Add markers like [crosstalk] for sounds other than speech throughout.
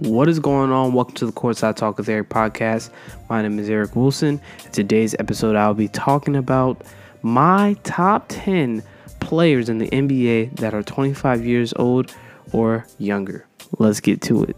What is going on? Welcome to the Courtside Talk with Eric podcast. My name is Eric Wilson. In today's episode, I'll be talking about my top 10 players in the NBA that are 25 years old or younger. Let's get to it.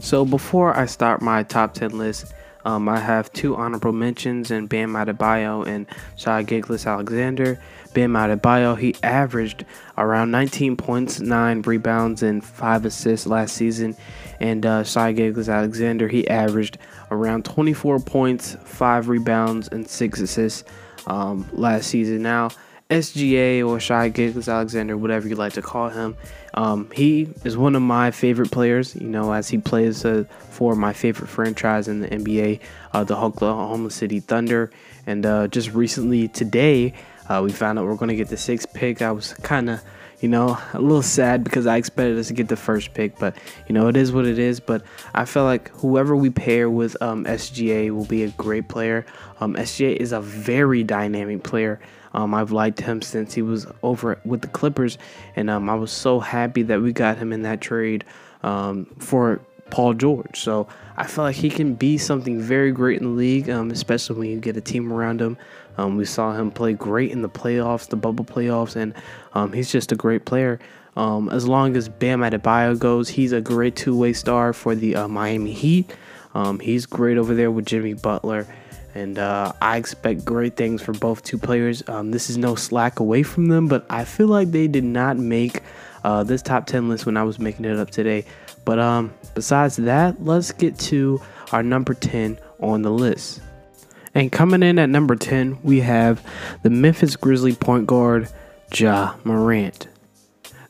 So, before I start my top 10 list, um, I have two honorable mentions in Bam Adebayo and Shai Gilgeous-Alexander. Bam Adebayo, he averaged around 19 points, 9 rebounds, and 5 assists last season. And uh, Shai Gilgeous-Alexander, he averaged around 24 points, 5 rebounds, and 6 assists um, last season. Now, SGA or Shai Gilgeous-Alexander, whatever you like to call him, um, he is one of my favorite players. You know, as he plays uh, for my favorite franchise in the NBA, uh, the Oklahoma City Thunder. And uh, just recently today, uh, we found out we're going to get the sixth pick. I was kind of you know, a little sad because I expected us to get the first pick, but you know, it is what it is. But I feel like whoever we pair with um, SGA will be a great player. Um, SGA is a very dynamic player. Um, I've liked him since he was over with the Clippers, and um, I was so happy that we got him in that trade um, for Paul George. So I feel like he can be something very great in the league, um, especially when you get a team around him. Um, we saw him play great in the playoffs, the bubble playoffs, and um, he's just a great player. Um, as long as Bam Adebayo goes, he's a great two-way star for the uh, Miami Heat. Um, he's great over there with Jimmy Butler, and uh, I expect great things for both two players. Um, this is no slack away from them, but I feel like they did not make uh, this top 10 list when I was making it up today. But um, besides that, let's get to our number 10 on the list. And coming in at number 10, we have the Memphis Grizzly point guard, Ja Morant.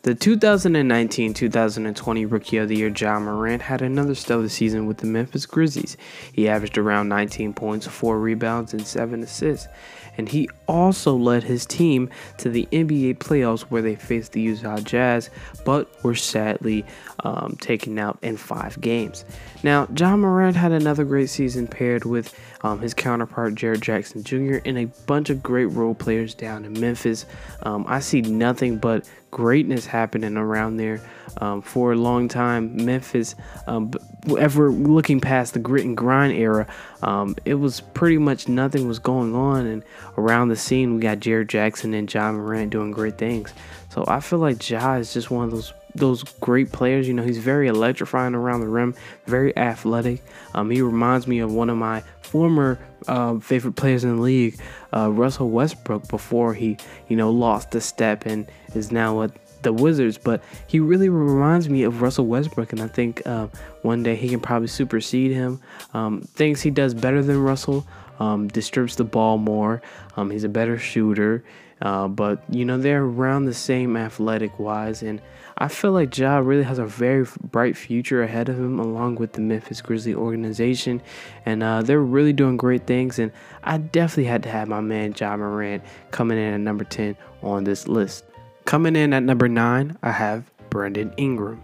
The 2019 2020 Rookie of the Year, Ja Morant, had another stellar season with the Memphis Grizzlies. He averaged around 19 points, 4 rebounds, and 7 assists. And he also led his team to the NBA playoffs where they faced the Utah Jazz, but were sadly um, taken out in five games. Now, Ja Morant had another great season paired with um, his counterpart Jaren Jackson Jr. and a bunch of great role players down in Memphis. Um, I see nothing but greatness happening around there um, for a long time. Memphis, um, ever looking past the grit and grind era, um, it was pretty much nothing was going on. And around the scene, we got Jaren Jackson and Ja Morant doing great things. So I feel like Ja is just one of those those great players. You know, he's very electrifying around the rim, very athletic. Um, he reminds me of one of my former uh, favorite players in the league, uh, Russell Westbrook, before he, you know, lost a step and is now at the Wizards. But he really reminds me of Russell Westbrook, and I think uh, one day he can probably supersede him. Um, things he does better than Russell. Um, distributes the ball more. Um, he's a better shooter. Uh, but you know they're around the same athletic wise, and I feel like Ja really has a very bright future ahead of him, along with the Memphis Grizzly organization, and uh, they're really doing great things. And I definitely had to have my man Ja Morant coming in at number ten on this list. Coming in at number nine, I have Brandon Ingram.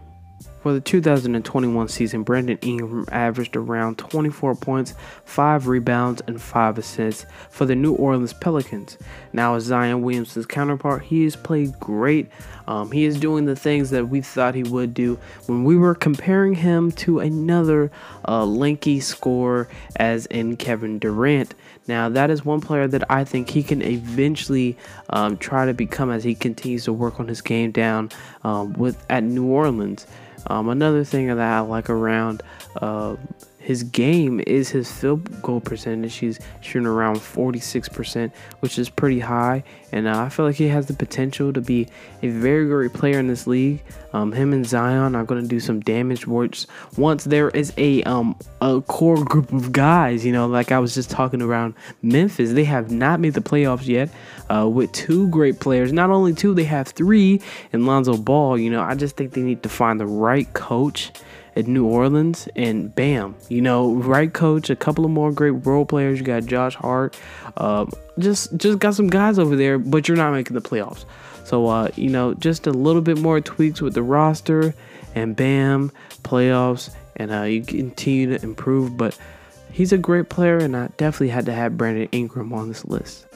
For the 2021 season, Brandon Ingram averaged around 24 points, 5 rebounds, and 5 assists for the New Orleans Pelicans. Now, as Zion Williams' counterpart, he has played great. Um, he is doing the things that we thought he would do when we were comparing him to another uh, lanky scorer, as in Kevin Durant. Now, that is one player that I think he can eventually um, try to become as he continues to work on his game down um, with at New Orleans. Um, another thing that I like around uh, his game is his field goal percentage. He's shooting around 46%, which is pretty high. And uh, I feel like he has the potential to be a very great player in this league. Um, him and Zion are going to do some damage once once there is a um a core group of guys. You know, like I was just talking around Memphis, they have not made the playoffs yet. Uh, with two great players, not only two, they have three. And Lonzo Ball. You know, I just think they need to find the right coach at New Orleans, and bam, you know, right coach, a couple of more great role players. You got Josh Hart, uh, just just got some guys over there, but you're not making the playoffs. So uh, you know, just a little bit more tweaks with the roster, and bam, playoffs, and uh, you continue to improve. But he's a great player, and I definitely had to have Brandon Ingram on this list.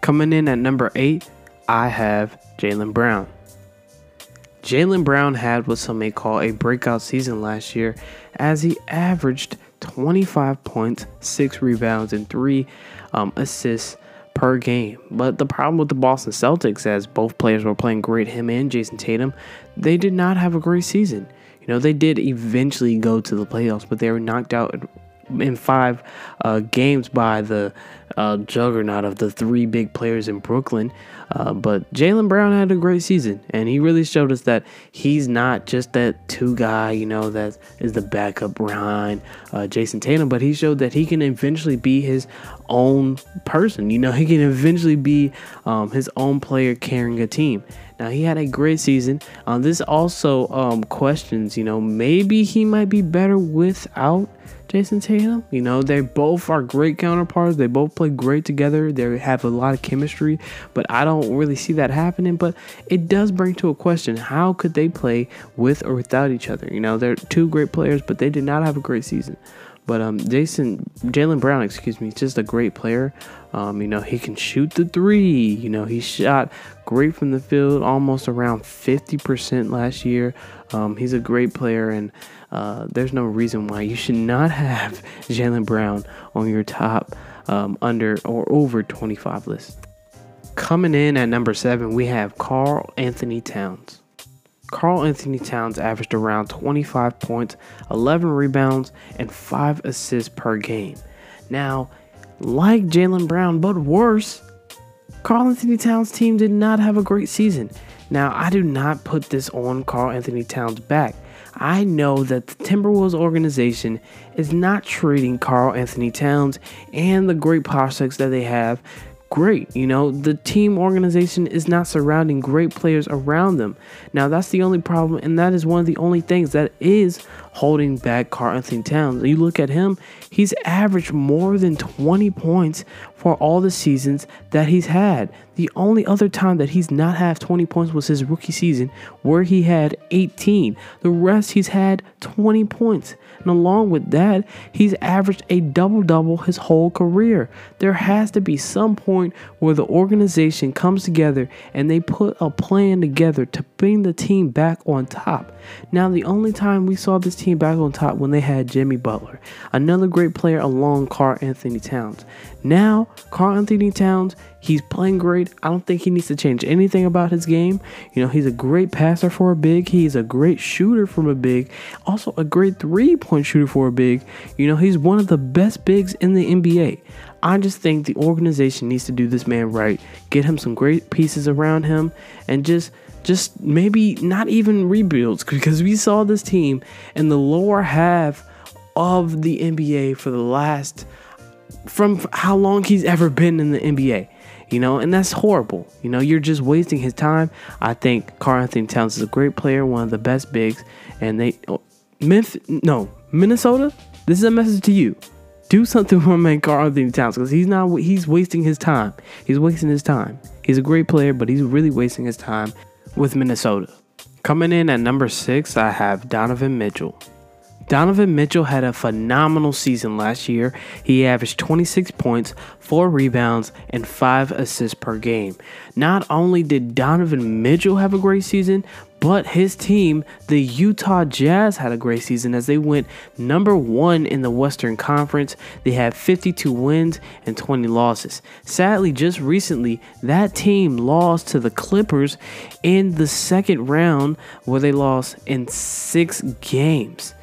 Coming in at number eight, I have Jaylen Brown. Jaylen Brown had what some may call a breakout season last year, as he averaged 25 points, 6 rebounds, and 3 um, assists per game. But the problem with the Boston Celtics, as both players were playing great, him and Jayson Tatum, they did not have a great season. You know, they did eventually go to the playoffs, but they were knocked out in five uh, games by the uh, juggernaut of the three big players in Brooklyn. Uh, but Jaylen Brown had a great season, and he really showed us that he's not just that two guy, you know, that is the backup behind uh, Jayson Tatum, but he showed that he can eventually be his own person. You know, he can eventually be um, his own player carrying a team. Now he had a great season. Uh, this also um, questions, you know, maybe he might be better without Jayson Tatum. You know, they both are great counterparts. They both play great together. They have a lot of chemistry, but I don't really see that happening. But it does bring to a question how could they play with or without each other? You know, they're two great players, but they did not have a great season. But um, Jason Jaylen Brown, excuse me, is just a great player. Um, you know, he can shoot the three. You know, he shot great from the field, almost around 50% last year. Um, he's a great player, and uh, there's no reason why you should not have [laughs] Jaylen Brown on your top um, under or over 25 list. Coming in at number seven, we have Karl-Anthony Towns. Karl-Anthony Towns averaged around 25 points, 11 rebounds, and 5 assists per game. Now, like Jaylen Brown, but worse, Karl-Anthony Towns' team did not have a great season. Now, I do not put this on Karl-Anthony Towns' back. I know that the Timberwolves organization is not treating Karl-Anthony Towns and the great prospects that they have great. You know, the team organization is not surrounding great players around them. Now, that's the only problem, and that is one of the only things that is holding back Karl-Anthony Towns. You look at him, he's averaged more than 20 points for all the seasons that he's had. The only other time that he's not had 20 points was his rookie season, where he had 18. The rest, he's had 20 points. And along with that, he's averaged a double double his whole career. There has to be some point where the organization comes together and they put a plan together to bring the team back on top. Now, the only time we saw this team back on top when they had Jimmy Butler, another great player along Karl-Anthony Towns. Now, Karl-Anthony Towns, he's playing great. I don't think he needs to change anything about his game. You know, he's a great passer for a big. He's a great shooter from a big. Also, a great three point shooter for a big. You know, he's one of the best bigs in the NBA. I just think the organization needs to do this man right. Get him some great pieces around him and just just maybe not even rebuilds [laughs] because we saw this team in the lower half of the NBA for the last from how long he's ever been in the NBA. You know, and that's horrible. You know, you're just wasting his time. I think Karl-Anthony Towns is a great player, one of the best bigs, and they oh, Memphis, no, Minnesota. This is a message to you. Do something [laughs] for my man Karl-Anthony Towns because he's not he's wasting his time. He's wasting his time. He's a great player, but he's really wasting his time with Minnesota. Coming in at number six, I have Donovan Mitchell. Donovan Mitchell had a phenomenal season last year. He averaged 26 points, 4 rebounds, and 5 assists per game. Not only did Donovan Mitchell have a great season, but his team, the Utah Jazz, had a great season as they went number one in the Western Conference. They had 52 wins and 20 losses. Sadly, just recently, that team lost to the Clippers in the second round, where they lost in six games.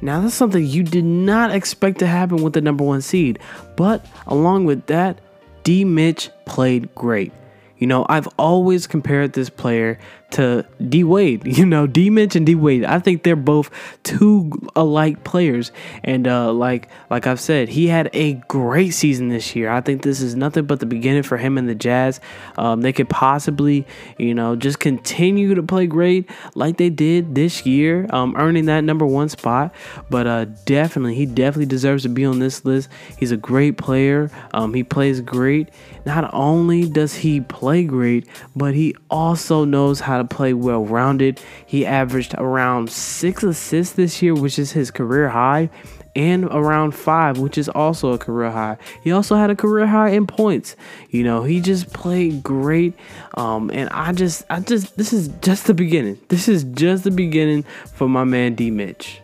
Now, that's something you did not expect to happen with the number one seed. But along with that, D. Mitch played great. You know, I've always compared this player to D Wade. [laughs] You know, D Mitch and D Wade. I think they're both two alike players. And uh, like like I've said, he had a great season this year. I think this is nothing but the beginning for him and the Jazz. Um, they could possibly, you know, just continue to play great like they did this year, um, earning that number one spot. But uh, definitely, he definitely deserves to be on this list. He's a great player. Um, he plays great. Not only does he play great, but he also knows how to play well rounded. He averaged around six assists this year, which is his career high, and around five, which is also a career high. He also had a career high in points. You know, he just played great. Um, and I just, I just, this is just the beginning. This is just the beginning for my man D Mitch.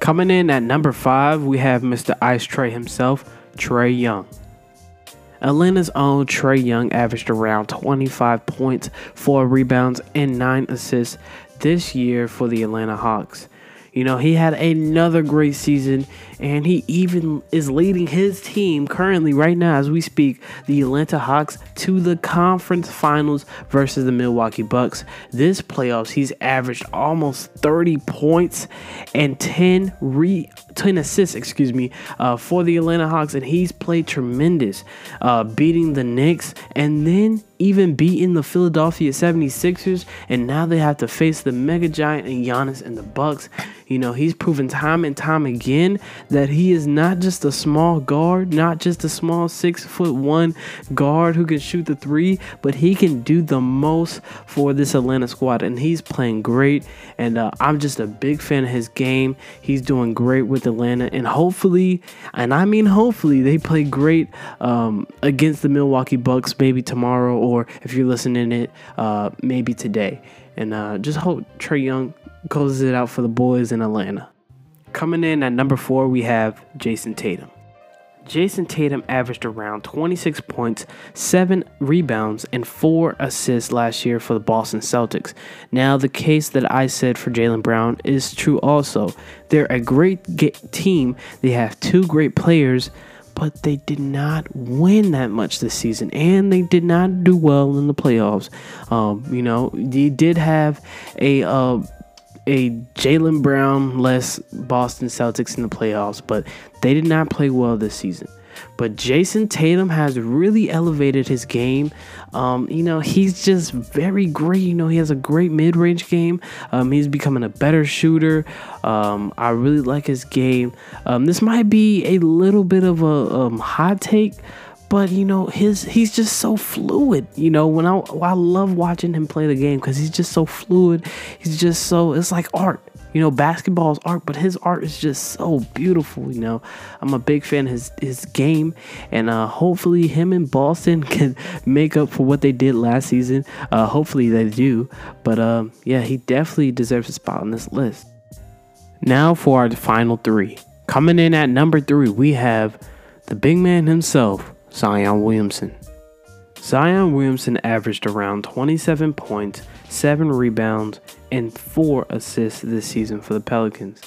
Coming in at number five, we have Mr. Ice Trae himself, Trae Young. Atlanta's own Trae Young averaged around 25 points, 4 rebounds, and 9 assists this year for the Atlanta Hawks. You know, he had another great season, and he even is leading his team currently, right now, as we speak, the Atlanta Hawks to the conference finals versus the Milwaukee Bucks. This playoffs, he's averaged almost 30 points and 10 re 10 assists, excuse me, uh, for the Atlanta Hawks, and he's played tremendous, uh, beating the Knicks and then even beating the Philadelphia 76ers, and now they have to face the Mega Giant and Giannis and the Bucks. You know, he's proven time and time again that he is not just a small guard, not just a small six foot one guard who can shoot the three, but he can do the most for this Atlanta squad, and he's playing great. And uh, I'm just a big fan of his game. He's doing great with Atlanta, and hopefully, and I mean hopefully, they play great um, against the Milwaukee Bucks maybe tomorrow, or if you're listening it, uh, maybe today. And uh, just hope Trae Young closes it out for the boys in Atlanta. Coming in at number four, we have Jayson Tatum. Jayson Tatum averaged around 26 points, 7 rebounds, and 4 assists last year for the Boston Celtics. Now, the case that I said for Jaylen Brown is true also. They're a great team, they have two great players, but they did not win that much this season, and they did not do well in the playoffs. Um, you know, they did have a. Uh, a Jaylen Brown less Boston Celtics in the playoffs, but they did not play well this season. But Jayson Tatum has really elevated his game. Um, you know, he's just very great. You know, he has a great mid range game. Um, he's becoming a better shooter. Um, I really like his game. Um, this might be a little bit of a um, hot take, but you know his he's just so fluid you know when i i love watching him play the game because he's just so fluid. He's just so it's like art you know basketball is art but his art is just so beautiful you know. I'm a big fan of his his game and uh hopefully him and boston [laughs] can make up for what they did last season. Uh hopefully they do but um yeah he definitely deserves a spot on this list. Now for our final three. Coming in at number three we have the big man himself Zion Williamson. Zion Williamson averaged around 27 points, 7 rebounds, and 4 assists this season for the Pelicans.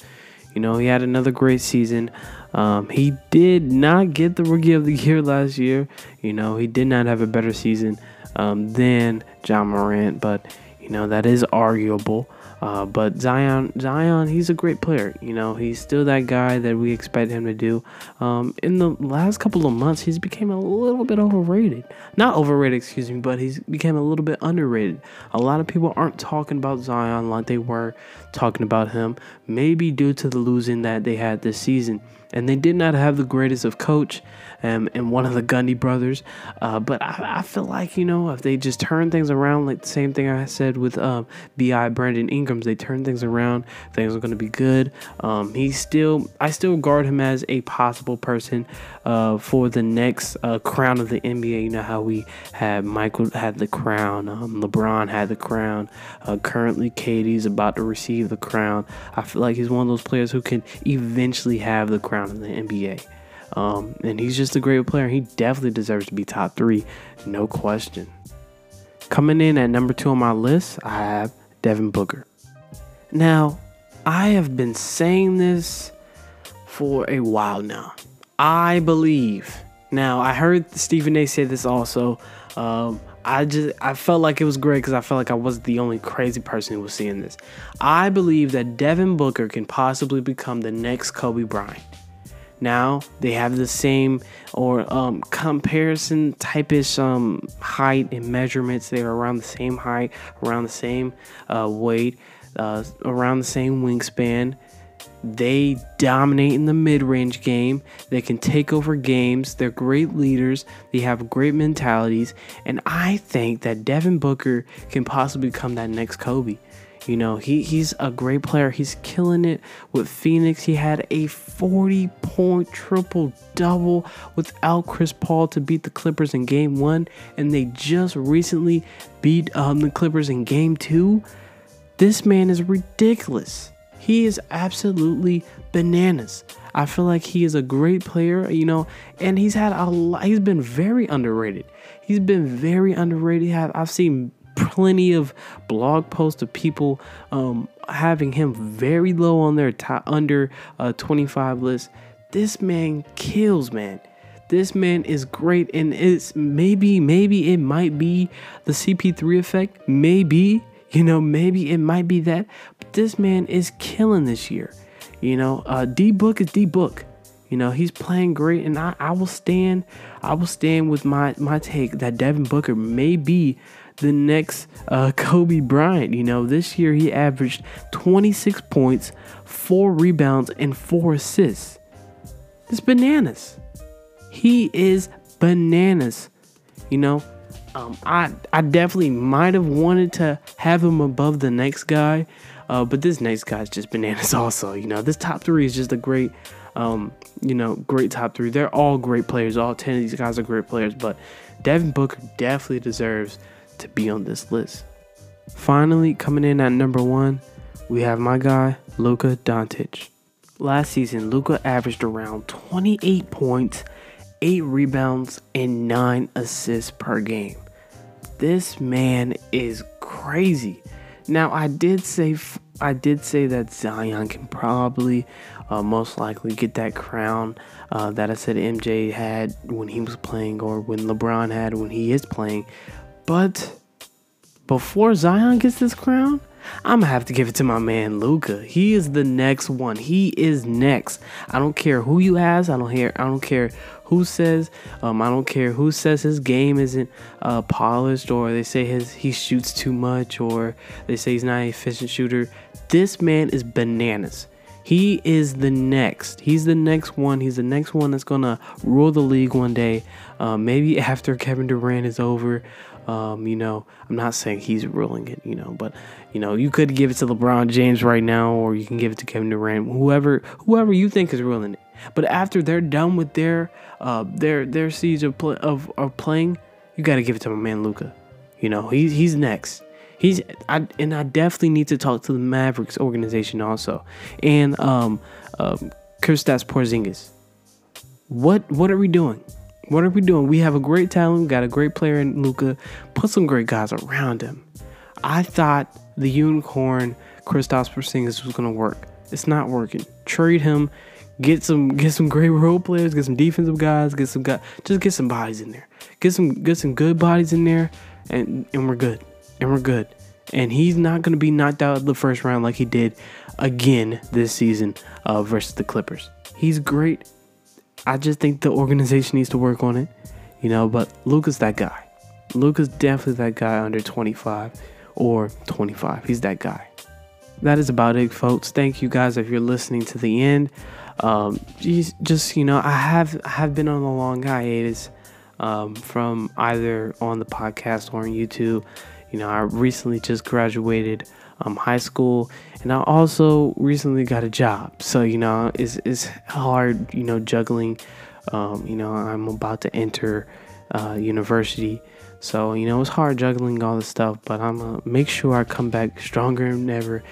You know, he had another great season. Um, he did not get the Rookie of the Year last year. You know, he did not have a better season um, than Ja Morant, but, you know, that is arguable. Uh, but Zion, Zion, he's a great player. You know, he's still that guy that we expect him to do. Um, in the last couple of months, he's became a little bit overrated. Not overrated, excuse me, but he's became a little bit underrated. A lot of people aren't talking about Zion like they were talking about him. Maybe due to the losing that they had this season and they did not have the greatest of coach um, and one of the Gundy brothers. Uh, but I, I, feel like you know if they just turn things around, like the same thing I said with um, Bi Brandon Ingram's, they turn things around. Things are going to be good. Um, he's still, I still guard him as a possible person uh, for the next uh, crown of the NBA. You know how we had Michael had the crown, um, LeBron had the crown. Uh, currently, KD's about to receive the crown. I feel like he's one of those players who can eventually have the crown in the NBA. Um, and he's just a great player. He definitely deserves to be top three, no question. Coming in at number two on my list, I have Devin Booker. Now, I have been saying this for a while now. I believe. Now, I heard Stephen A. say this also. Um, I just I felt like it was great because I felt like I wasn't the only crazy person who was seeing this. I believe that Devin Booker can possibly become the next Kobe Bryant. Now they have the same or um, comparison typish um, height and measurements. They're around the same height, around the same uh, weight, uh, around the same wingspan. They dominate in the mid range game. They can take over games. They're great leaders. They have great mentalities. And I think that Devin Booker can possibly become that next Kobe. You know, he, he's a great player. He's killing it with Phoenix. He had a 40 point triple double without Chris Paul to beat the Clippers in game one. And they just recently beat um, the Clippers in game two. This man is ridiculous. He is absolutely bananas. I feel like he is a great player, you know, and he's had a lot, he's been very underrated. He's been very underrated. I've seen plenty of blog posts of people um, having him very low on their top under uh, 25 list. This man kills, man. This man is great, and it's maybe, maybe it might be the CP3 effect. Maybe, you know, maybe it might be that. But this man is killing this year. You know, uh, D Book is D Book. You know, he's playing great, and I, I will stand, I will stand with my my take that Devin Booker may be the next uh, [laughs] Kobe Bryant. You know, this year he averaged 26 points, four rebounds, and four assists. It's bananas. He is bananas. You know, um, I I definitely might have wanted to have him above the next guy, uh, but this next guy is just bananas. [laughs] Also, you know, this top three is just a great, um, you know, great top three. They're all great players. All ten of these guys are great players, but Devin Booker definitely deserves to be on this list. Finally, coming in at number one, we have my guy, Luka Doncic. Last season, Luka averaged around 28 points, 8 rebounds, and 9 assists per game. This man is crazy. Now, I did say I did say that Zion can probably uh, most likely get that crown uh, that I said MJ had when he was playing or when LeBron had when he is playing. But before Zion gets this crown, I'm gonna have to give it to my man Luka. He is the next one. He is next. I don't care who you ask. I don't care. I don't care who says. Um, I don't care who says his game isn't uh, polished, or they say his he shoots too much, or they say he's not an efficient shooter. This man is bananas. He is the next. He's the next one. He's the next one that's gonna rule the league one day. Uh, maybe [laughs] after Kevin Durant is over. Um, you know, I'm not saying he's ruling it, you know, but you know, you could give it to LeBron James right now, or you can give it to Kevin Durant, whoever, whoever you think is ruling it. But after they're done with their, uh, their their siege of play, of, of playing, you got to give it to my man Luka. You know, he's he's next. He's I and I definitely need to talk to the Mavericks organization also, and um, um, Kristaps Porzingis. What what are we doing? What are we doing? We have a great talent, got a great player in Luka. Put some great guys around him. I thought the unicorn Kristaps Porzingis was gonna work. It's not working. Trade him. Get some get some great role players. Get some defensive guys. Get some guys. Just get some bodies in there. Get some get some good bodies in there, and and we're good. And we're good. And he's not gonna be knocked out the first round like he did again this season uh, versus the Clippers. He's great. I just think the organization needs to work on it, you know. But Luka's that guy. Luka's definitely that guy under 25 or 25. He's that guy. That is about it, folks. Thank you guys if you're listening to the end. Um, just you know, I have have been on a long hiatus um, from either on the podcast or on YouTube. You know, I recently just graduated um, high school, and I also recently got a job. So you know, it's it's hard, you know, juggling. Um, you know, I'm about to enter uh, university, so you know it's hard juggling all this stuff. But I'm gonna make sure I come back stronger than ever,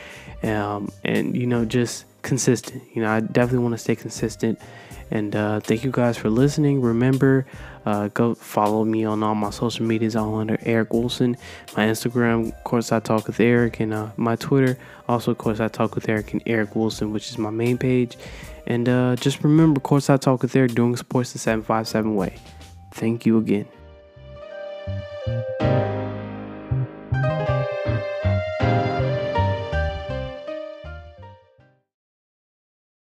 um, and you know, just consistent. You know, I definitely want to stay consistent. And uh, thank you guys for listening. Remember, uh, go follow me on all my social medias, all under Eric Wilson. My Instagram, of course, I talk with Eric, and uh, my Twitter, also, of course, I talk with Eric and Eric Wilson, which is my main page. And uh, just remember, of course, I talk with Eric doing sports the 757 way. Thank you again.